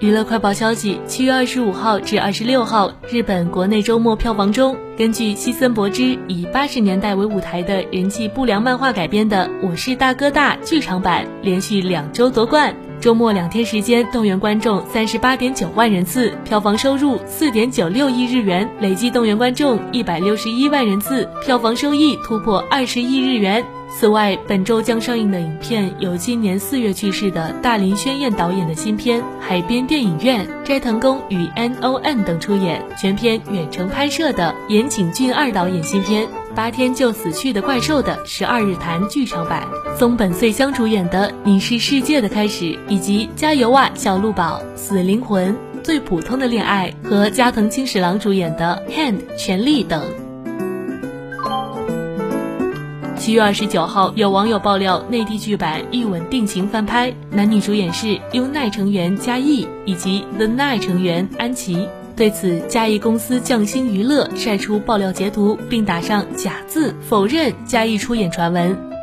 娱乐快报消息：七月二十五号至二十六号，日本国内周末票房中，根据西森博之以八十年代为舞台的人气不良漫画改编的《我是大哥大》剧场版连续两周夺冠。周末两天时间动员观众三十八点九万人次，票房收入四点九六亿日元，累计动员观众一百六十一万人次，票房收益突破二十亿日元。此外，本周将上映的影片有今年四月去世的大林宣彦导演的新片《海边电影院》，斋藤工与 N.O.N 等出演，全片远程拍摄的岩井俊二导演新片《八天就死去的怪兽》的十二日谈剧场版，松本穗香主演的《你是世界的开始》，以及加油啊小鹿宝、死灵魂、最普通的恋爱和加藤清史郎主演的《Hand 权力》等。七月二十九号，有网友爆料，内地剧版《一吻定情》翻拍，男女主演是 UNI 成员嘉艺以及 The Night 成员安琪。对此，嘉义公司匠心娱乐晒出爆料截图，并打上假字，否认嘉义出演传闻。